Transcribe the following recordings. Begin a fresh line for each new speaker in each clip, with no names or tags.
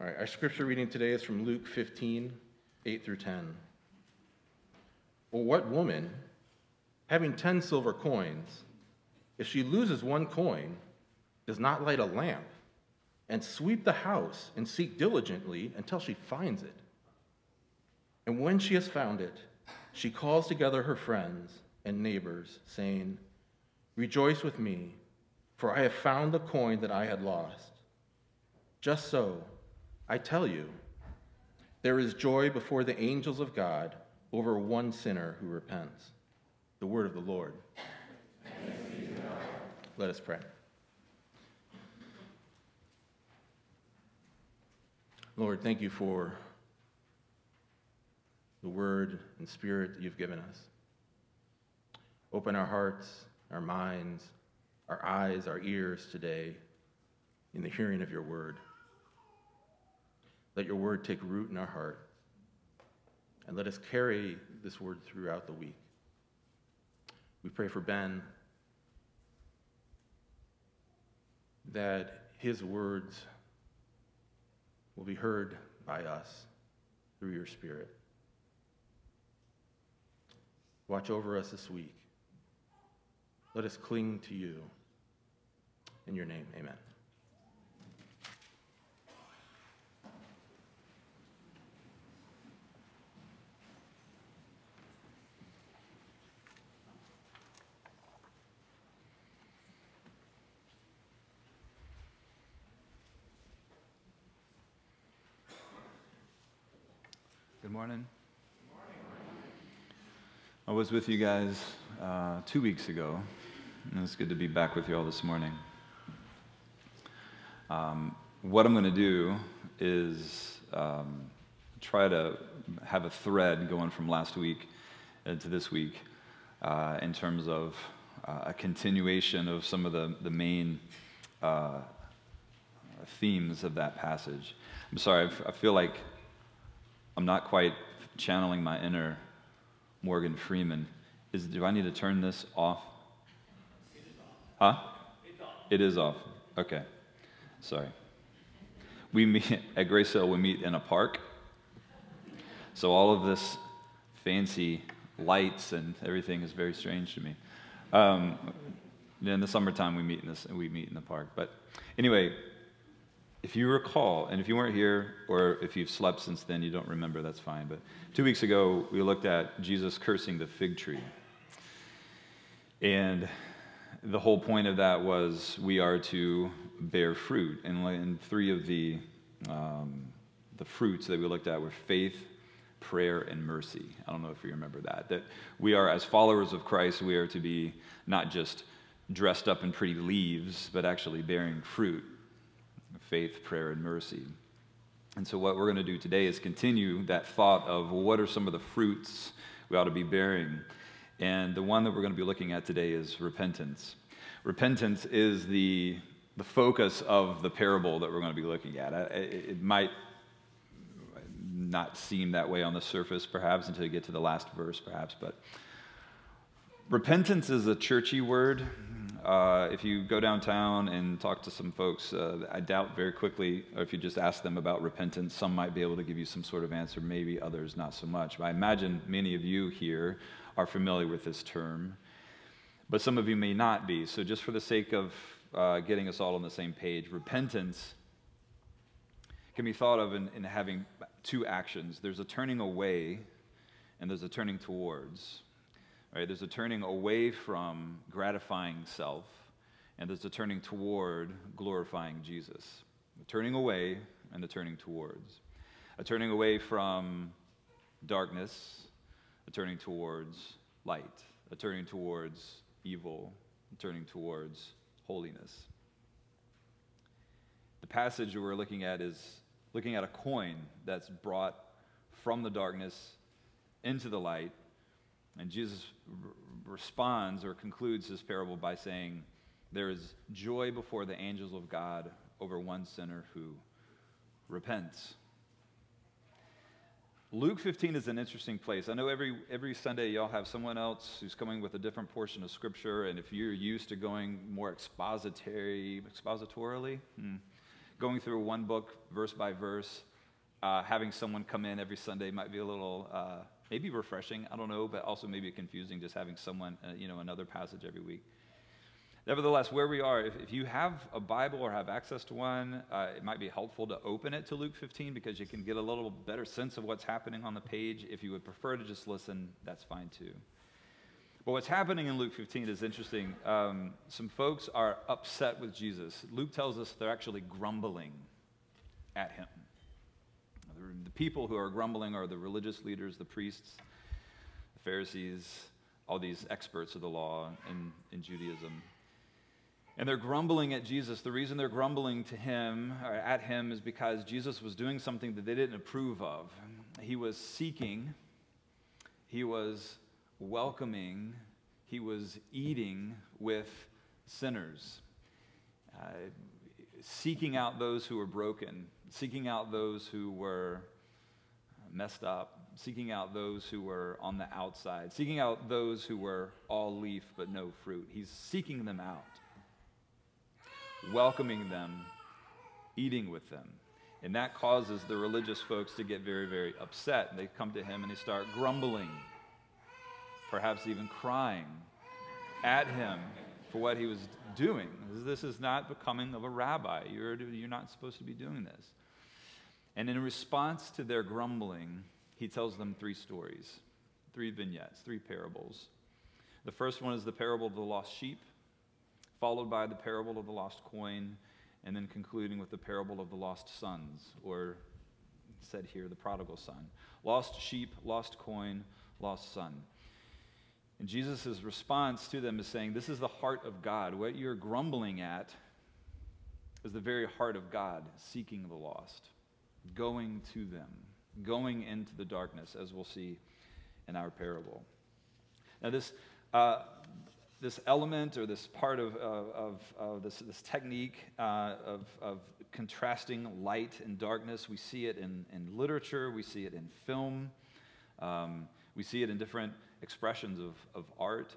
All right, our scripture reading today is from Luke 15, 8 through 10. Well, what woman, having 10 silver coins, if she loses one coin, does not light a lamp and sweep the house and seek diligently until she finds it? And when she has found it, she calls together her friends and neighbors, saying, Rejoice with me, for I have found the coin that I had lost. Just so, I tell you, there is joy before the angels of God over one sinner who repents. The word of the Lord. Let us pray. Lord, thank you for the word and spirit that you've given us. Open our hearts, our minds, our eyes, our ears today in the hearing of your word. Let your word take root in our heart. And let us carry this word throughout the week. We pray for Ben that his words will be heard by us through your Spirit. Watch over us this week. Let us cling to you. In your name, amen.
Good morning. I was with you guys uh, two weeks ago, and it's good to be back with you all this morning. Um, what I'm going to do is um, try to have a thread going from last week to this week uh, in terms of uh, a continuation of some of the, the main uh, themes of that passage. I'm sorry, I feel like I'm not quite channeling my inner Morgan Freeman. Is, do I need to turn this off? Huh? It is off. Okay. Sorry. We meet at Grace Hill, we meet in a park. So all of this fancy lights and everything is very strange to me. Um, in the summertime, we meet in this, we meet in the park. But anyway, if you recall, and if you weren't here, or if you've slept since then, you don't remember, that's fine. But two weeks ago, we looked at Jesus cursing the fig tree. And the whole point of that was we are to bear fruit. And, three of the, um, the fruits that we looked at were faith, prayer, and mercy. I don't know if you remember that. That we are, as followers of Christ, we are to be not just dressed up in pretty leaves, but actually bearing fruit faith, prayer, and mercy. And so, what we're going to do today is continue that thought of what are some of the fruits we ought to be bearing. And the one that we're going to be looking at today is repentance. Repentance is the, the focus of the parable that we're going to be looking at. It might not seem that way on the surface, perhaps, until you get to the last verse, perhaps, but repentance is a churchy word. Uh, if you go downtown and talk to some folks, uh, I doubt very quickly, or if you just ask them about repentance, some might be able to give you some sort of answer, maybe others not so much. But I imagine many of you here are familiar with this term, but some of you may not be. So, just for the sake of uh, getting us all on the same page, repentance can be thought of in, in having two actions there's a turning away, and there's a turning towards. Right? There's a turning away from gratifying self, and there's a turning toward glorifying Jesus. The turning away and the turning towards. A turning away from darkness, a turning towards light, a turning towards evil, a turning towards holiness. The passage we're looking at is looking at a coin that's brought from the darkness into the light and Jesus r- responds or concludes his parable by saying, There is joy before the angels of God over one sinner who repents. Luke 15 is an interesting place. I know every, every Sunday y'all have someone else who's coming with a different portion of Scripture, and if you're used to going more expository, expositorily, hmm, going through one book verse by verse, uh, having someone come in every Sunday might be a little, uh, maybe refreshing, I don't know, but also maybe confusing just having someone, uh, you know, another passage every week. Nevertheless, where we are, if, if you have a Bible or have access to one, uh, it might be helpful to open it to Luke 15 because you can get a little better sense of what's happening on the page. If you would prefer to just listen, that's fine too. But what's happening in Luke 15 is interesting. Um, some folks are upset with Jesus. Luke tells us they're actually grumbling at him. People who are grumbling are the religious leaders, the priests, the Pharisees, all these experts of the law in, in Judaism. And they're grumbling at Jesus. The reason they're grumbling to him or at him is because Jesus was doing something that they didn't approve of. He was seeking, he was welcoming, he was eating with sinners, uh, seeking out those who were broken, seeking out those who were messed up, seeking out those who were on the outside, seeking out those who were all leaf but no fruit. He's seeking them out welcoming them, eating with them. And that causes the religious folks to get very, very upset. They come to him and they start grumbling, perhaps even crying at him for what he was doing. This is not becoming of a rabbi. You're, you're not supposed to be doing this. And in response to their grumbling, he tells them three stories, three vignettes, three parables. The first one is the parable of the lost sheep followed by the parable of the lost coin, and then concluding with the parable of the lost sons, or said here, the prodigal son. Lost sheep, lost coin, lost son. And Jesus' response to them is saying, This is the heart of God. What you're grumbling at is the very heart of God, seeking the lost, going to them, going into the darkness, as we'll see in our parable. Now, this uh, this element or this part of, of, of this, this technique uh, of, of contrasting light and darkness. We see it in, in literature, we see it in film, um, we see it in different expressions of, of art.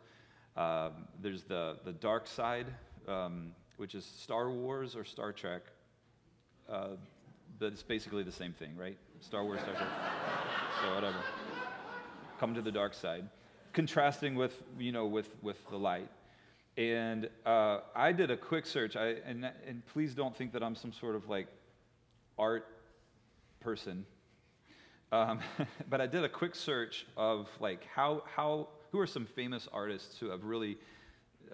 Uh, there's the, the dark side, um, which is Star Wars or Star Trek. Uh, but it's basically the same thing, right? Star Wars, Star Trek. so, whatever. Come to the dark side contrasting with, you know, with, with the light. And uh, I did a quick search, I, and, and please don't think that I'm some sort of like art person. Um, but I did a quick search of like how, how, who are some famous artists who have really,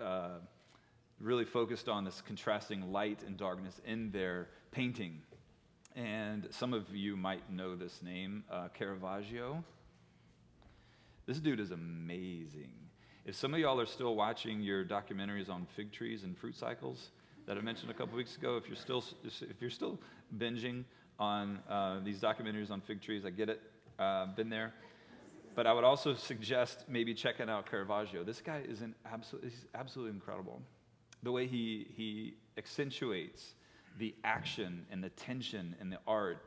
uh, really focused on this contrasting light and darkness in their painting. And some of you might know this name, uh, Caravaggio. This dude is amazing. If some of y'all are still watching your documentaries on fig trees and fruit cycles that I mentioned a couple weeks ago, if you're still if you're still binging on uh, these documentaries on fig trees, I get it, uh, been there. But I would also suggest maybe checking out Caravaggio. This guy is an absolutely, he's absolutely incredible. The way he, he accentuates the action and the tension and the art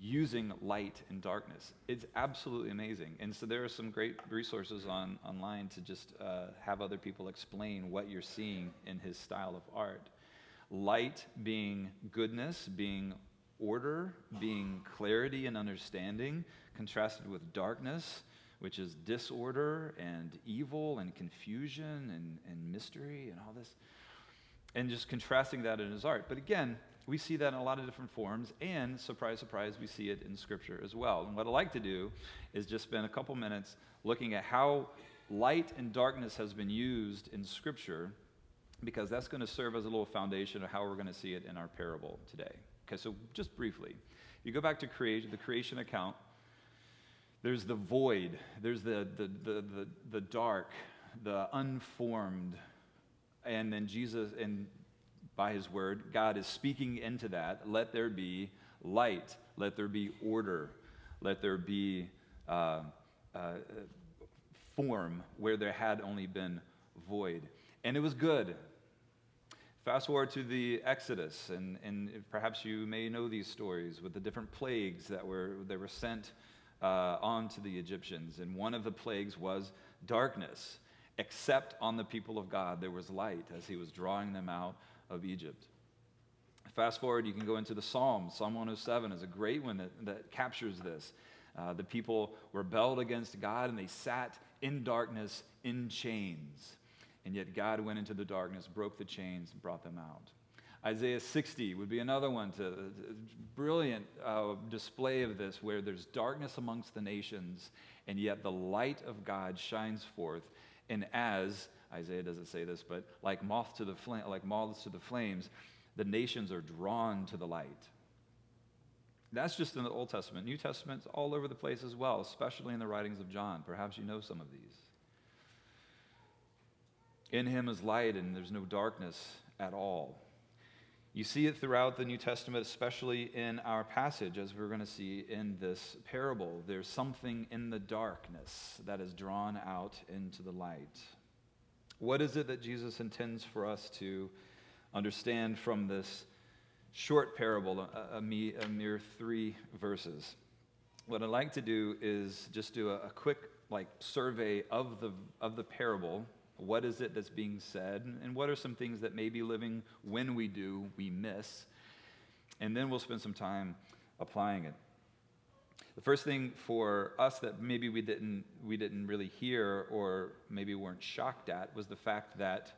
using light and darkness. It's absolutely amazing. And so there are some great resources on, online to just uh, have other people explain what you're seeing in his style of art. Light being goodness, being order, being clarity and understanding, contrasted with darkness, which is disorder and evil and confusion and, and mystery and all this. And just contrasting that in his art. But again, we see that in a lot of different forms, and surprise, surprise, we see it in Scripture as well. And what I like to do is just spend a couple minutes looking at how light and darkness has been used in Scripture, because that's going to serve as a little foundation of how we're going to see it in our parable today. Okay, so just briefly, you go back to creation, the creation account. There's the void, there's the, the, the, the, the dark, the unformed, and then Jesus, and by his word. God is speaking into that. Let there be light. Let there be order. Let there be uh, uh, form where there had only been void. And it was good. Fast forward to the Exodus, and, and perhaps you may know these stories with the different plagues that were, that were sent uh, on to the Egyptians. And one of the plagues was darkness, except on the people of God there was light as he was drawing them out of Egypt. Fast forward, you can go into the Psalms. Psalm 107 is a great one that, that captures this. Uh, the people rebelled against God and they sat in darkness in chains. And yet God went into the darkness, broke the chains, and brought them out. Isaiah 60 would be another one to brilliant uh, display of this, where there's darkness amongst the nations, and yet the light of God shines forth. And as Isaiah doesn't say this, but like moth to the flame, like moths to the flames, the nations are drawn to the light. That's just in the Old Testament. New Testament's all over the place as well, especially in the writings of John. Perhaps you know some of these. In him is light, and there's no darkness at all. You see it throughout the New Testament, especially in our passage, as we're going to see in this parable. There's something in the darkness that is drawn out into the light. What is it that Jesus intends for us to understand from this short parable, a, a, mere three verses? What I'd like to do is just do a, a quick like survey of the, of the parable what is it that's being said? And what are some things that maybe living when we do, we miss? And then we'll spend some time applying it. The first thing for us that maybe we didn't, we didn't really hear or maybe weren't shocked at was the fact that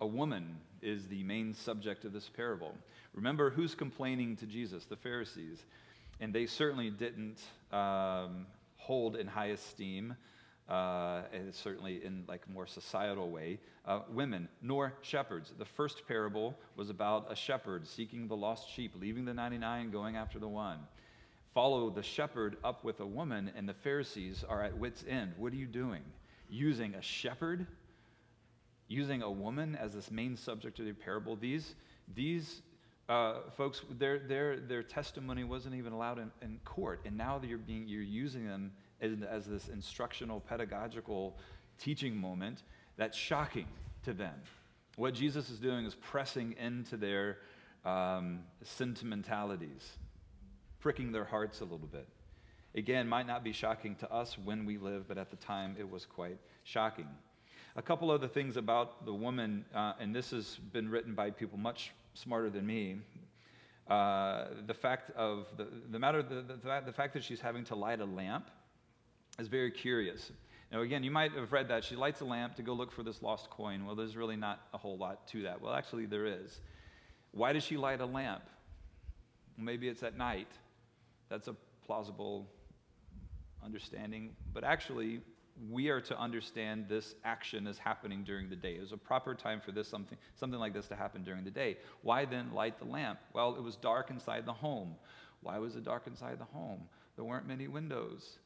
a woman is the main subject of this parable. Remember who's complaining to Jesus? The Pharisees. And they certainly didn't um, hold in high esteem uh, and certainly in like more societal way, uh, women, nor shepherds. The first parable was about a shepherd seeking the lost sheep, leaving the 99, going after the one. Follow the shepherd up with a woman, and the Pharisees are at wits' end. What are you doing? Using a shepherd, using a woman as this main subject of the parable. These, these uh, folks, their, their, their testimony wasn't even allowed in, in court, and now you're, being, you're using them as, this instructional, pedagogical teaching moment that's shocking to them. What Jesus is doing is pressing into their um, sentimentalities, pricking their hearts a little bit. Again, might not be shocking to us when we live, but at the time it was quite shocking. A couple other things about the woman, uh, and this has been written by people much smarter than me. Uh, the fact of the, the matter, the, the, the fact that she's having to light a lamp is very curious. Now, again, you might have read that. She lights a lamp to go look for this lost coin. Well, there's really not a whole lot to that. Well, actually, there is. Why does she light a lamp? Maybe it's at night. That's a plausible understanding. But actually, we are to understand this action is happening during the day. It was a proper time for this something, something like this to happen during the day. Why then light the lamp? Well, it was dark inside the home. Why was it dark inside the home? There weren't many windows.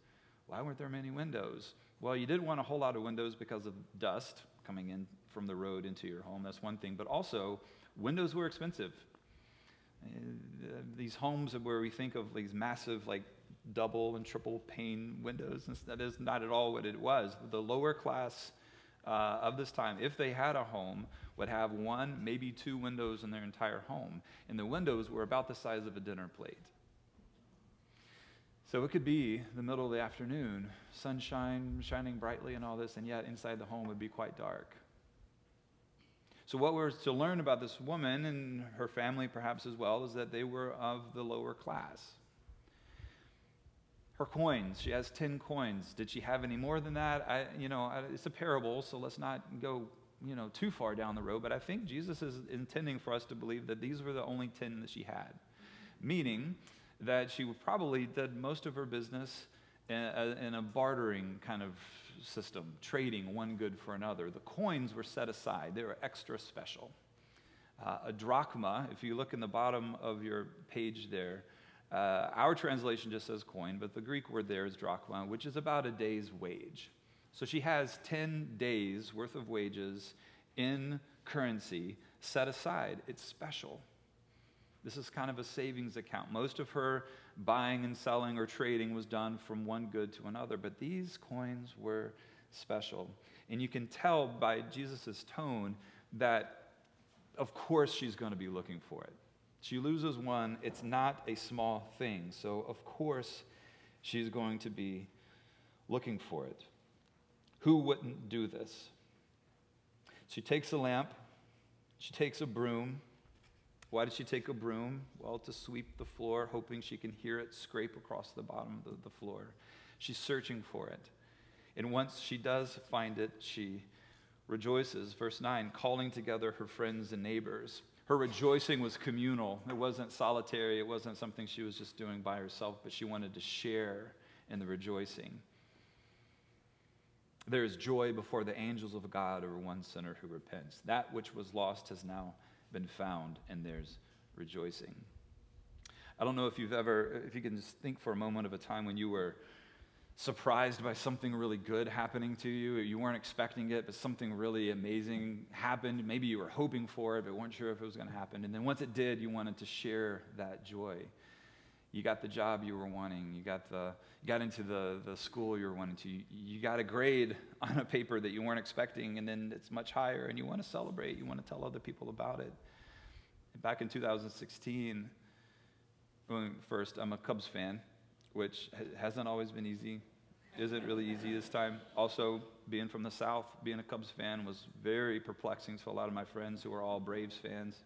Why weren't there many windows? Well, you did want a whole lot of windows because of dust coming in from the road into your home. That's one thing. But also, windows were expensive. These homes where we think of these massive, like double and triple pane windows, that is not at all what it was. The lower class uh, of this time, if they had a home, would have one, maybe two windows in their entire home. And the windows were about the size of a dinner plate. So it could be the middle of the afternoon, sunshine shining brightly and all this, and yet inside the home would be quite dark. So, what we're to learn about this woman and her family, perhaps as well, is that they were of the lower class. Her coins, she has 10 coins. Did she have any more than that? I, you know, it's a parable, so let's not go you know, too far down the road, but I think Jesus is intending for us to believe that these were the only 10 that she had. Meaning, that she probably did most of her business in a, bartering kind of system, trading one good for another. The coins were set aside, they were extra special. Uh, a drachma, if you look in the bottom of your page there, uh, our translation just says coin, but the Greek word there is drachma, which is about a day's wage. So she has 10 days worth of wages in currency set aside. It's special. This is kind of a savings account. Most of her buying and selling or trading was done from one good to another, but these coins were special. And you can tell by Jesus' tone that, of course, she's going to be looking for it. She loses one, it's not a small thing. So, of course, she's going to be looking for it. Who wouldn't do this? She takes a lamp, she takes a broom, Why did she take a broom? Well, to sweep the floor, hoping she can hear it scrape across the bottom of the floor. She's searching for it. And once she does find it, she rejoices. Verse 9, calling together her friends and neighbors. Her rejoicing was communal. It wasn't solitary. It wasn't something she was just doing by herself, but she wanted to share in the rejoicing. There is joy before the angels of God over one sinner who repents. That which was lost has now been found, and there's rejoicing. I don't know if you've ever, if you can just think for a moment of a time when you were surprised by something really good happening to you. You weren't expecting it, but something really amazing happened. Maybe you were hoping for it, but weren't sure if it was going to happen. And then once it did, you wanted to share that joy. You got the job you were wanting. You got, the, you got into the, the school you were wanting to. You, got a grade on a paper that you weren't expecting, and then it's much higher, and you want to celebrate. You want to tell other people about it. Back in 2016, first, I'm a Cubs fan which hasn't always been easy. Isn't really easy this time. Also, being from the South, being a Cubs fan was very perplexing to a lot of my friends who are all Braves fans.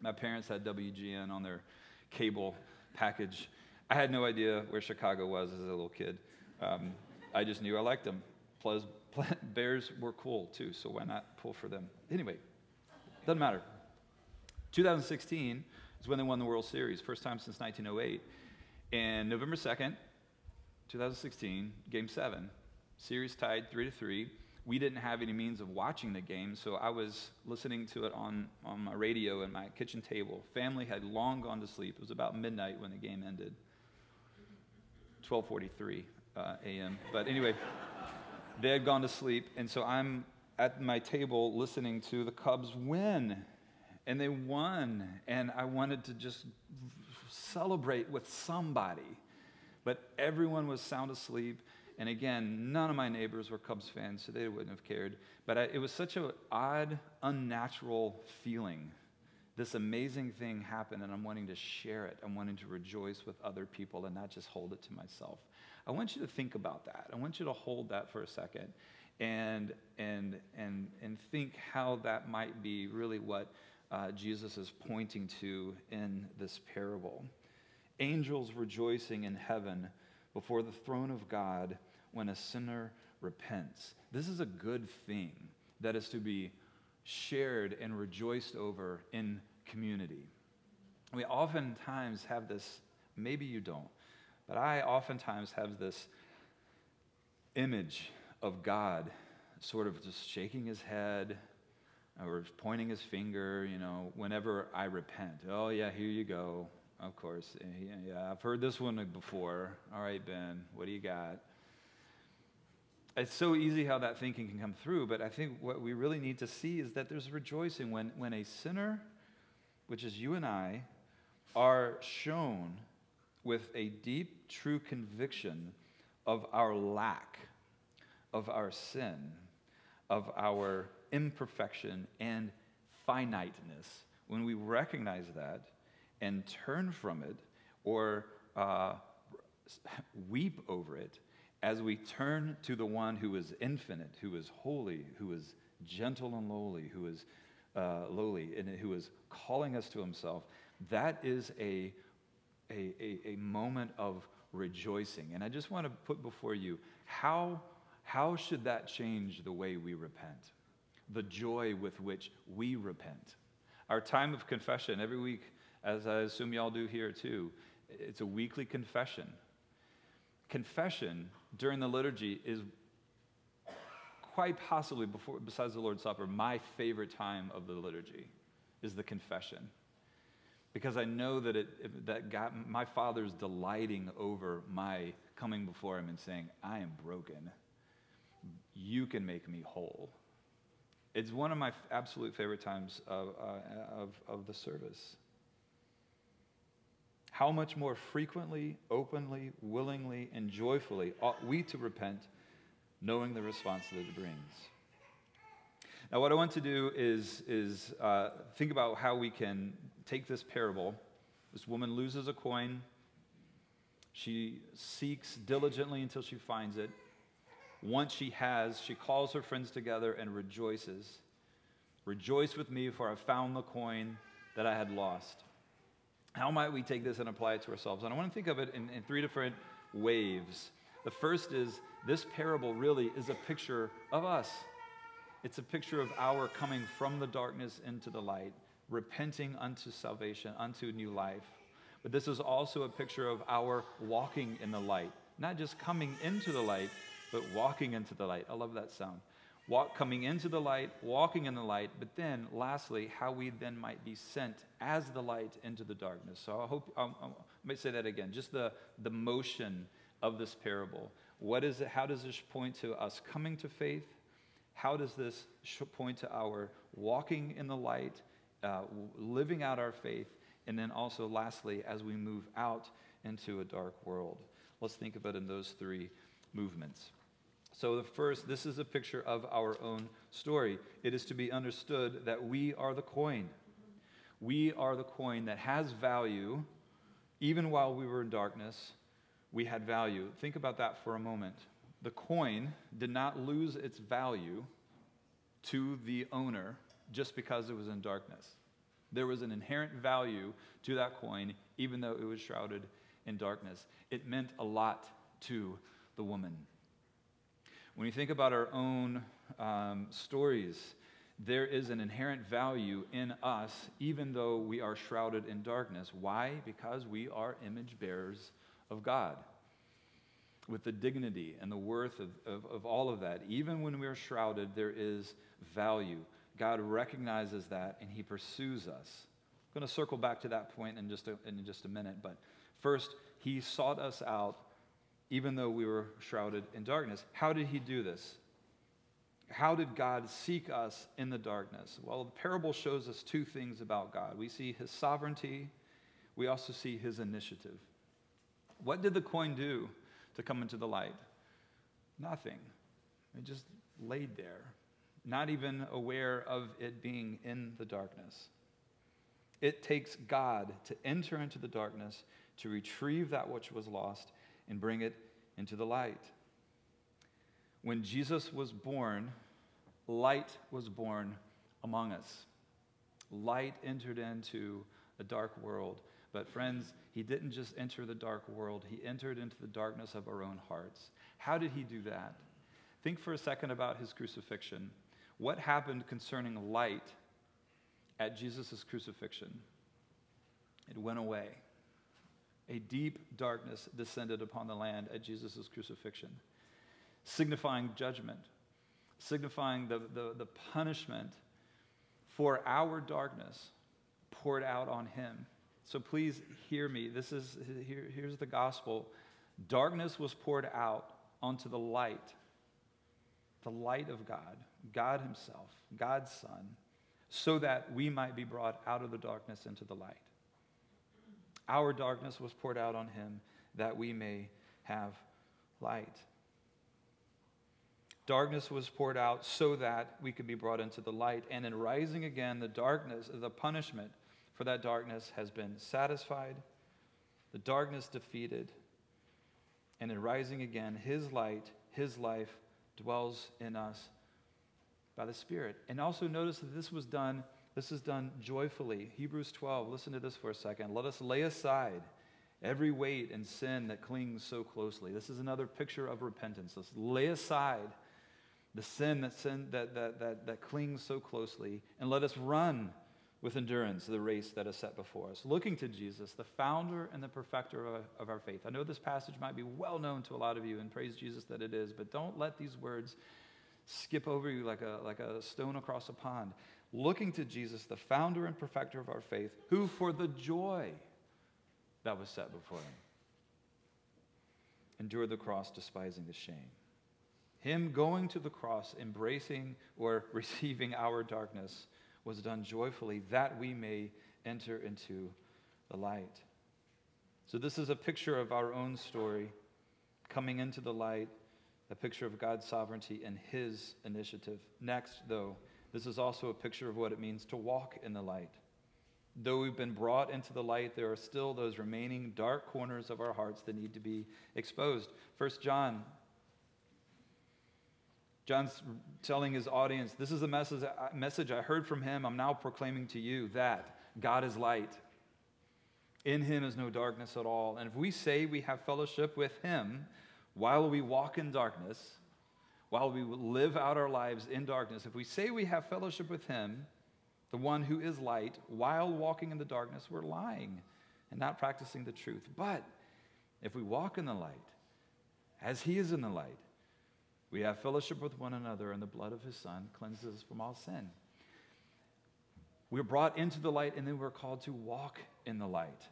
My parents had WGN on their cable package. I had no idea where Chicago was as a little kid. Um, I just knew I liked them. Plus, Bears were cool too, so why not pull for them? Anyway, doesn't matter. 2016 is when they won the World Series, first time since 1908. And November 2nd, 2016, game seven, series tied three to three. We didn't have any means of watching the game, so I was listening to it on, on my radio at my kitchen table. Family had long gone to sleep. It was about midnight when the game ended. 12:43 uh, a.m. But anyway, they had gone to sleep, and so I'm at my table listening to the Cubs win, and they won, and I wanted to just celebrate with somebody. But everyone was sound asleep. And again, none of my neighbors were Cubs fans, so they wouldn't have cared. But I, it was such an odd, unnatural feeling. This amazing thing happened, and I'm wanting to share it. I'm wanting to rejoice with other people and not just hold it to myself. I want you to think about that. I want you to hold that for a second and, and, and, and think how that might be really what uh, Jesus is pointing to in this parable. Angels rejoicing in heaven before the throne of God when a sinner repents. This is a good thing that is to be shared and rejoiced over in community. We oftentimes have this, maybe you don't, but I oftentimes have this image of God sort of just shaking his head or pointing his finger, you know, whenever I repent. Oh, yeah, here you go. Of course. Yeah, I've heard this one before. All right, Ben, what do you got? It's so easy how that thinking can come through, but I think what we really need to see is that there's rejoicing when, when a sinner, which is you and I, are shown with a deep, true conviction of our lack, of our sin, of our imperfection and finiteness, when we recognize that and turn from it or uh, weep over it, as we turn to the one who is infinite, who is holy, who is gentle and lowly, who is uh, lowly, and who is calling us to himself, that is a, a, a, a moment of rejoicing. And I just want to put before you how, how should that change the way we repent? the joy with which we repent. Our time of confession every week, as I assume y'all do here too, it's a weekly confession. Confession during the liturgy is quite possibly, before, besides the Lord's Supper, my favorite time of the liturgy is the confession. Because I know that, it, that God, my Father's delighting over my coming before Him and saying, I am broken. You can make me whole. It's one of my absolute favorite times of, uh, of, of the service. How much more frequently, openly, willingly, and joyfully ought we to repent, knowing the response that it brings? Now, what I want to do is, is uh, think about how we can take this parable. This woman loses a coin. She seeks diligently until she finds it. Once she has, she calls her friends together and rejoices. Rejoice with me, for I found the coin that I had lost. How might we take this and apply it to ourselves? And I want to think of it in, in three different waves. The first is this parable really is a picture of us. It's a picture of our coming from the darkness into the light, repenting unto salvation, unto new life. But this is also a picture of our walking in the light, not just coming into the light, but walking into the light. I love that sound. Walk, coming into the light, walking in the light, but then lastly, how we then might be sent as the light into the darkness. So I hope, I might say that again, just the, the motion of this parable. What is it? How does this point to us coming to faith? How does this point to our walking in the light, uh, living out our faith, and then also, lastly, as we move out into a dark world? Let's think about it in those three movements. So, the first, this is a picture of our own story. It is to be understood that we are the coin. We are the coin that has value, even while we were in darkness, we had value. Think about that for a moment. The coin did not lose its value to the owner just because it was in darkness. There was an inherent value to that coin, even though it was shrouded in darkness. It meant a lot to the woman. When you think about our own um, stories, there is an inherent value in us, even though we are shrouded in darkness. Why? Because we are image bearers of God. With the dignity and the worth of, of, of all of that, even when we are shrouded, there is value. God recognizes that and He pursues us. I'm going to circle back to that point in just a, in just a minute, but first, He sought us out even though we were shrouded in darkness. How did He do this? How did God seek us in the darkness? Well, the parable shows us two things about God. We see His sovereignty, we also see His initiative. What did the coin do to come into the light? Nothing. It just laid there, not even aware of it being in the darkness. It takes God to enter into the darkness, to retrieve that which was lost, and bring it into the light. When Jesus was born, light was born among us. Light entered into a dark world. But, friends, he didn't just enter the dark world, he entered into the darkness of our own hearts. How did he do that? Think for a second about his crucifixion. What happened concerning light at Jesus' crucifixion? It went away. A deep darkness descended upon the land at Jesus' crucifixion, signifying judgment, signifying the, the, the punishment for our darkness poured out on him. So please hear me. This is here, here's the gospel. Darkness was poured out onto the light, the light of God, God Himself, God's Son, so that we might be brought out of the darkness into the light. Our darkness was poured out on Him that we may have light. Darkness was poured out so that we could be brought into the light. And in rising again, the darkness, the punishment for that darkness has been satisfied, the darkness defeated, and in rising again, his light, his life dwells in us by the Spirit. And also notice that this was done, this is done joyfully. Hebrews 12, listen to this for a second. Let us lay aside every weight and sin that clings so closely. This is another picture of repentance. Let's lay aside the sin that, sin, that, that, that, that clings so closely and let us run with endurance the race that is set before us, looking to Jesus, the founder and the perfecter of, of our faith. I know this passage might be well known to a lot of you, and praise Jesus that it is, but don't let these words skip over you like a, like a stone across a pond. Looking to Jesus, the founder and perfecter of our faith, who for the joy that was set before him endured the cross, despising the shame. Him going to the cross, embracing or receiving our darkness was done joyfully that we may enter into the light. So, this is a picture of our own story coming into the light, a picture of God's sovereignty and His initiative. Next, though, this is also a picture of what it means to walk in the light. Though we've been brought into the light, there are still those remaining dark corners of our hearts that need to be exposed. First John John's telling his audience, This is the message, message I heard from him. I'm now proclaiming to you that God is light. In him is no darkness at all. And if we say we have fellowship with him while we walk in darkness, while we live out our lives in darkness, if we say we have fellowship with him, the one who is light, while walking in the darkness, we're lying and not practicing the truth. But if we walk in the light, as he is in the light, we have fellowship with one another, and the blood of his Son cleanses us from all sin. We're brought into the light, and then we're called to walk in the light.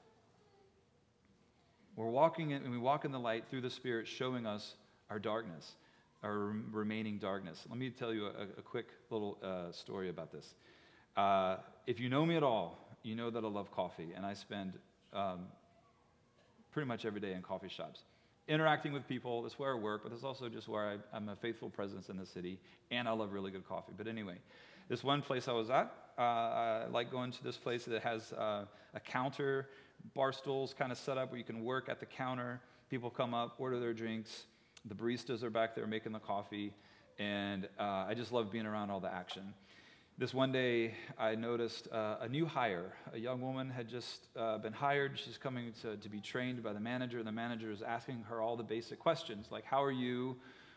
We're walking in, and we walk in the light through the Spirit, showing us our darkness, our remaining darkness. Let me tell you a, a quick little uh, story about this. Uh, if you know me at all, you know that I love coffee, and I spend um, pretty much every day in coffee shops interacting with people. That's where I work, but that's also just where I, am a faithful presence in the city, and I love really good coffee. But anyway, this one place I was at, uh, I like going to this place that has uh, a counter, bar stools kind of set up where you can work at the counter. People come up, order their drinks. The baristas are back there making the coffee, and uh, I just love being around all the action. This one day, I noticed uh, a new hire. A young woman had just uh, been hired. She's coming to, to be trained by the manager. The manager is asking her all the basic questions, like, How are you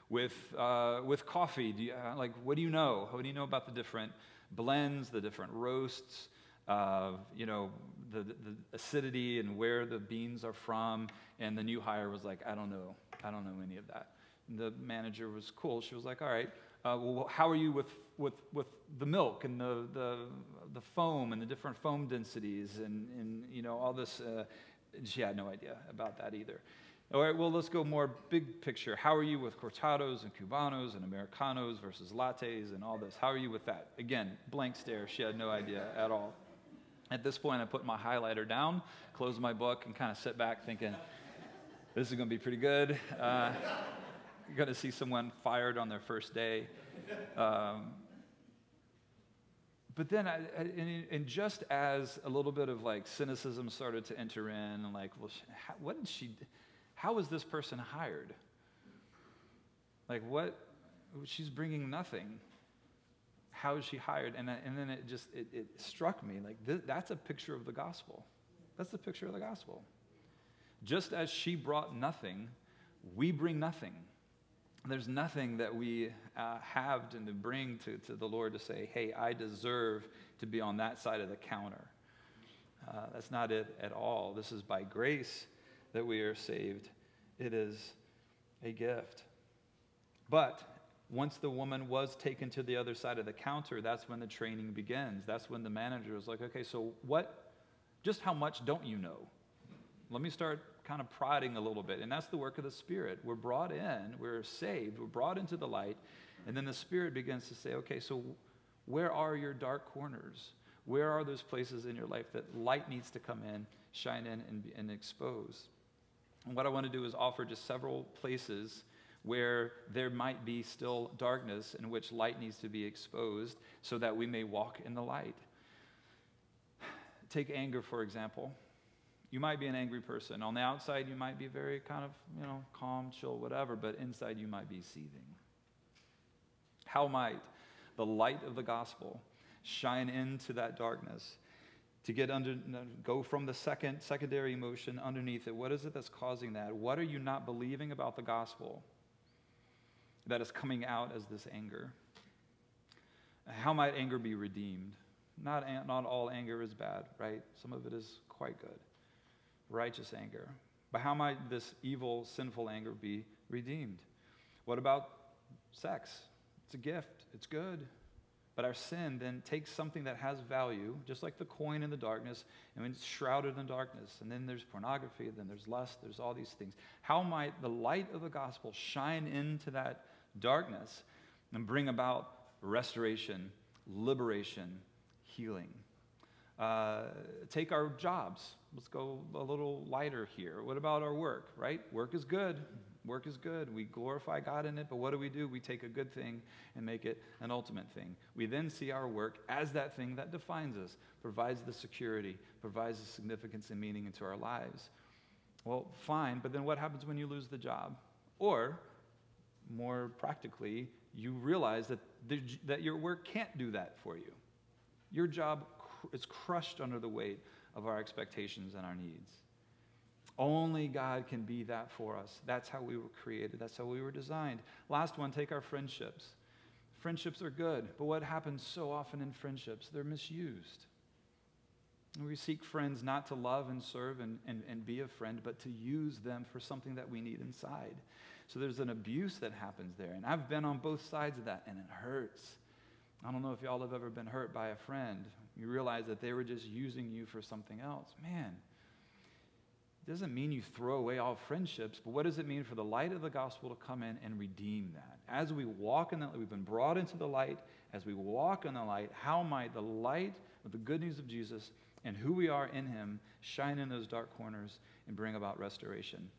with, uh, with coffee? Do you, uh, like, what do you know? What do you know about the different blends, the different roasts? Uh, you know, the, the acidity and where the beans are from. And the new hire was like, I don't know. I don't know any of that. And the manager was cool. She was like, All right uh, well, how are you with, with, with the milk and the, the, the foam and the different foam densities and, and you know, all this? Uh, she had no idea about that either. All right, well, let's go more big picture. How are you with cortados and cubanos and americanos versus lattes and all this? How are you with that? Again, blank stare. She had no idea at all. At this point, I put my highlighter down, closed my book, and kind of sit back thinking, this is going to be pretty good. Uh, you're going to see someone fired on their first day. Um, but then, I, and, and, just as a little bit of like cynicism started to enter in, and like, well, how, what did she, how was this person hired? Like, what, she's bringing nothing. How is she hired? And, and then it just, it, it struck me like, th- that's a picture of the gospel. That's the picture of the gospel. Just as she brought nothing, we bring nothing there's nothing that we uh, have to bring to, to the Lord to say, hey, I deserve to be on that side of the counter. Uh, that's not it at all. This is by grace that we are saved, it is a gift. But once the woman was taken to the other side of the counter, that's when the training begins. That's when the manager is like, okay, so what, just how much don't you know? Let me start kind of prodding a little bit. And that's the work of the Spirit. We're brought in, we're saved, we're brought into the light. And then the Spirit begins to say, okay, so where are your dark corners? Where are those places in your life that light needs to come in, shine in, and, and expose? And what I want to do is offer just several places where there might be still darkness in which light needs to be exposed so that we may walk in the light. Take anger, for example. You might be an angry person. On the outside, you might be very kind of, you know, calm, chill, whatever, but inside you might be seething. How might the light of the gospel shine into that darkness to get under go from the second secondary emotion underneath it? What is it that's causing that? What are you not believing about the gospel that is coming out as this anger? How might anger be redeemed? Not, not all anger is bad right? Some of it is quite good righteous anger. But how might this evil, sinful anger be redeemed? What about sex? It's a gift, it's good. But our sin then takes something that has value, just like the coin in the darkness, and it's shrouded in darkness. And then there's pornography, then there's lust, there's all these things. How might the light of the gospel shine into that darkness and bring about restoration, liberation, healing? Uh, take our jobs. Let's go a little lighter here. What about our work, right? Work is good. Work is good. We glorify God in it, but what do we do? We take a good thing and make it an ultimate thing. We then see our work as that thing that defines us, provides the security, provides the significance and meaning into our lives. Well, fine, but then what happens when you lose the job? Or, more practically, you realize that, the, that your work can't do that for you. Your job cr- it's crushed under the weight of our expectations and our needs. Only God can be that for us. That's how we were created, that's how we were designed. Last one take our friendships. Friendships are good, but what happens so often in friendships? They're misused. We seek friends not to love and serve and, and, and be a friend, but to use them for something that we need inside. So there's an abuse that happens there. And I've been on both sides of that, and it hurts. I don't know if y'all have ever been hurt by a friend. You realize that they were just using you for something else. Man, it doesn't mean you throw away all friendships, but what does it mean for the light of the gospel to come in and redeem that? As we walk in that, we've been brought into the light. As we walk in the light, how might the light of the good news of Jesus and who we are in Him shine in those dark corners and bring about restoration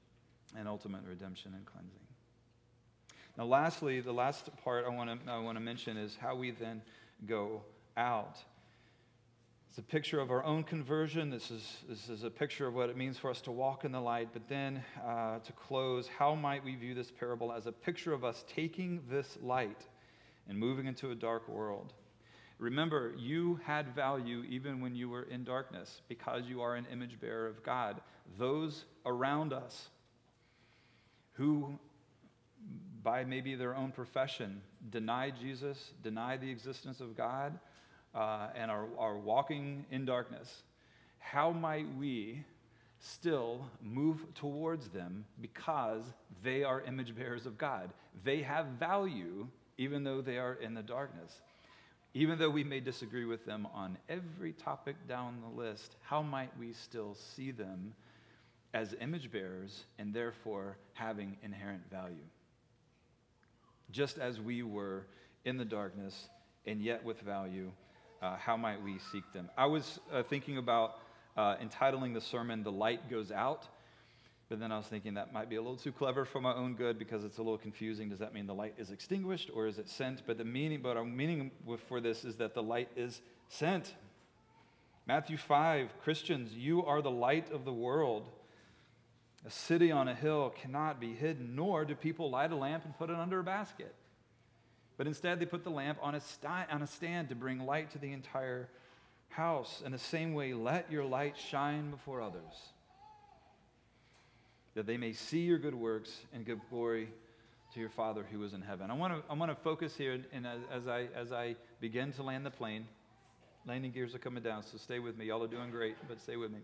and ultimate redemption and cleansing? Now, lastly, the last part I want to I want to mention is how we then go out. It's a picture of our own conversion. This is, this is a picture of what it means for us to walk in the light. But then, uh, to close, how might we view this parable as a picture of us taking this light and moving into a dark world? Remember, you had value even when you were in darkness because you are an image bearer of God. Those around us who, by maybe their own profession, deny Jesus, deny the existence of God, uh, and are, are walking in darkness, how might we still move towards them because they are image bearers of God? They have value even though they are in the darkness. Even though we may disagree with them on every topic down the list, how might we still see them as image bearers and therefore having inherent value? Just as we were in the darkness and yet with value uh, how might we seek them? I was uh, thinking about uh, entitling the sermon, The Light Goes Out, but then I was thinking that might be a little too clever for my own good because it's a little confusing. Does that mean the light is extinguished or is it sent? But the meaning, but our meaning for this is that the light is sent. Matthew 5 Christians, you are the light of the world. A city on a hill cannot be hidden, nor do people light a lamp and put it under a basket but instead, they put the lamp on a, st- on a stand to bring light to the entire house. In the same way, let your light shine before others, that they may see your good works and give glory to your Father who is in heaven. I want to I want to focus here, and as, as, I, as I begin to land the plane, landing gears are coming down, so stay with me. Y'all are doing great, but stay with me.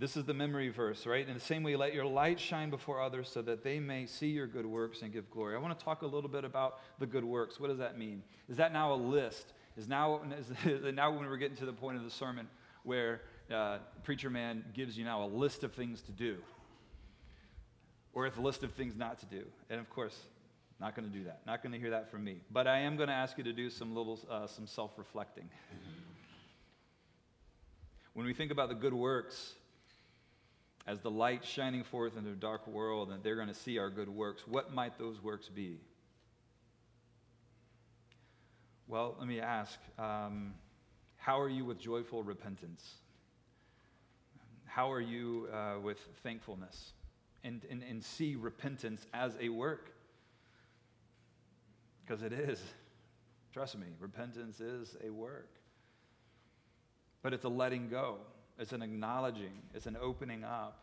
This is the memory verse, right? In the same way, let your light shine before others so that they may see your good works and give glory. I want to talk a little bit about the good works. What does that mean? Is that now a list? Is now, is now when we're getting to the point of the sermon where uh, preacher man gives you now a list of things to do? Or a list of things not to do? And of course, not going to do that. Not going to hear that from me. But I am going to ask you to do some little, uh, some self-reflecting. when we think about the good works, as the light shining forth into a dark world, and they're going to see our good works. What might those works be? Well, let me ask um, how are you with joyful repentance? How are you uh, with thankfulness? And, and, and see repentance as a work. Because it is. Trust me, repentance is a work. But it's a letting go. It's an acknowledging, it's an opening up,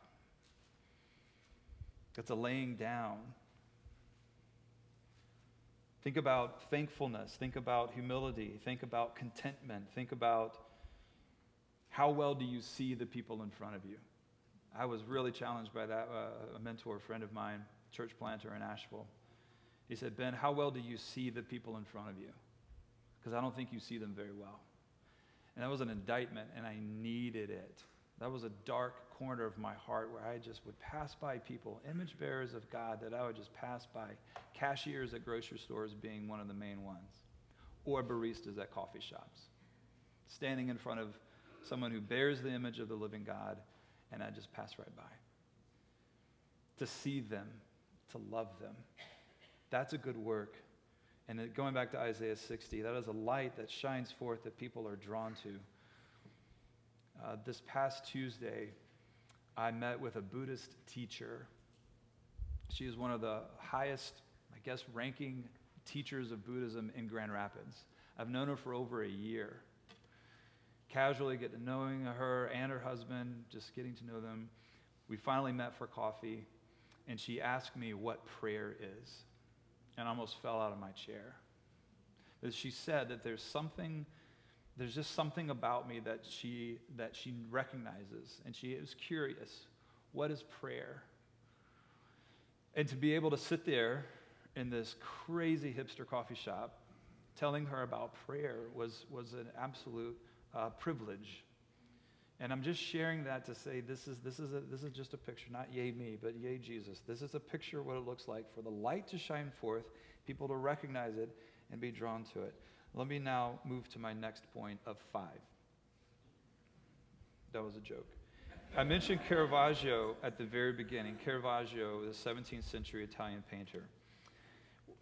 it's a laying down. Think about thankfulness, think about humility, think about contentment, think about how well do you see the people in front of you. I was really challenged by that. Uh, a mentor, a friend of mine, church planter in Asheville. He said, Ben, how well do you see the people in front of you? Because I don't think you see them very well. And that was an indictment, and I needed it. That was a dark corner of my heart where I just would pass by people, image bearers of God, that I would just pass by. Cashiers at grocery stores being one of the main ones, or baristas at coffee shops. Standing in front of someone who bears the image of the living God, and I just pass right by. To see them, to love them. That's a good work. And going back to Isaiah 60, that is a light that shines forth that people are drawn to. Uh, this past Tuesday, I met with a Buddhist teacher. She is one of the highest, I guess, ranking teachers of Buddhism in Grand Rapids. I've known her for over a year. Casually get to knowing her and her husband, just getting to know them. We finally met for coffee, and she asked me what prayer is. And almost fell out of my chair. But she said that there's something there's just something about me that she that she recognizes. And she is curious. What is prayer? And to be able to sit there in this crazy hipster coffee shop telling her about prayer was was an absolute uh, privilege and i'm just sharing that to say this is this is a, this is just a picture not yay me but yay jesus this is a picture of what it looks like for the light to shine forth people to recognize it and be drawn to it let me now move to my next point of five. That was a joke. I mentioned Caravaggio at the very beginning. Caravaggio, the 17th century Italian painter.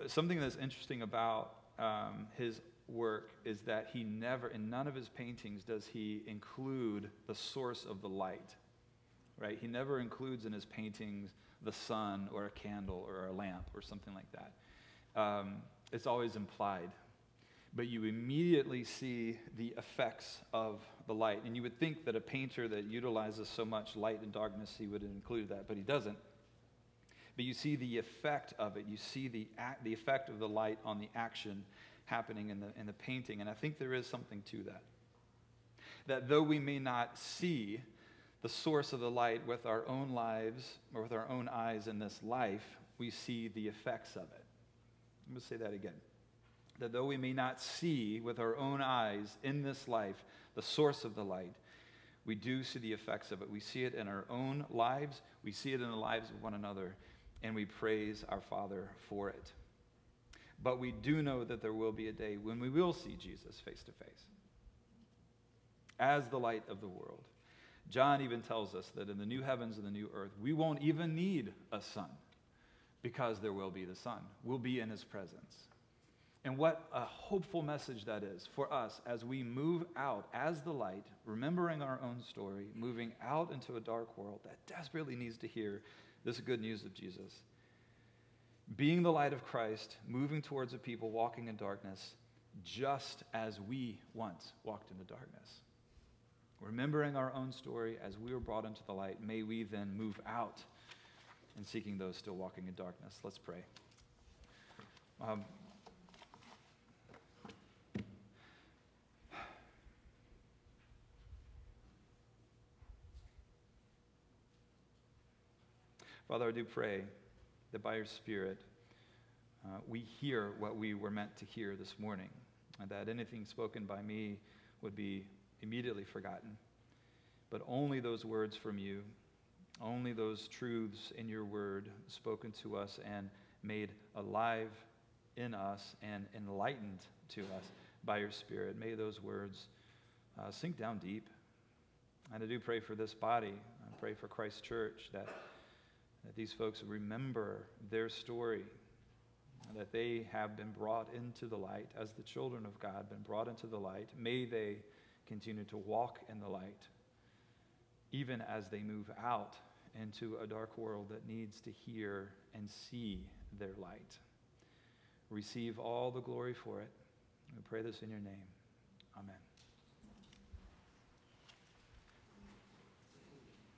Something that's interesting about um, his work is that he never, in none of his paintings, does he include the source of the light. Right? He never includes in his paintings the sun or a candle or a lamp or something like that. Um, it's always implied but you immediately see the effects of the light. And you would think that a painter that utilizes so much light and darkness, he would include that, but he doesn't. But you see the effect of it. You see the, act, the effect of the light on the action happening in the, in the painting. And I think there is something to that. That though we may not see the source of the light with our own lives or with our own eyes in this life, we see the effects of it. Let me say that again that though we may not see with our own eyes in this life the source of the light, we do see the effects of it. We see it in our own lives, we see it in the lives of one another, and we praise our Father for it. But we do know that there will be a day when we will see Jesus face to face as the light of the world. John even tells us that in the new heavens and the new earth, we won't even need a sun because there will be the sun. We'll be in his presence. And what a hopeful message that is for us as we move out as the light, remembering our own story, moving out into a dark world that desperately needs to hear this good news of Jesus. Being the light of Christ, moving towards a people walking in darkness, just as we once walked in the darkness. Remembering our own story as we were brought into the light, may we then move out and seeking those still walking in darkness. Let's pray. Um, Father, I do pray that by your Spirit, uh, we hear what we were meant to hear this morning, and that anything spoken by me would be immediately forgotten. But only those words from you, only those truths in your word spoken to us and made alive in us and enlightened to us by your Spirit, may those words uh, sink down deep. And I do pray for this body. I pray for Christ's church that that these folks remember their story, that they have been brought into the light as the children of God, been brought into the light. May they continue to walk in the light, even as they move out into a dark world that needs to hear and see their light. Receive all the glory for it. We pray this in your name. Amen.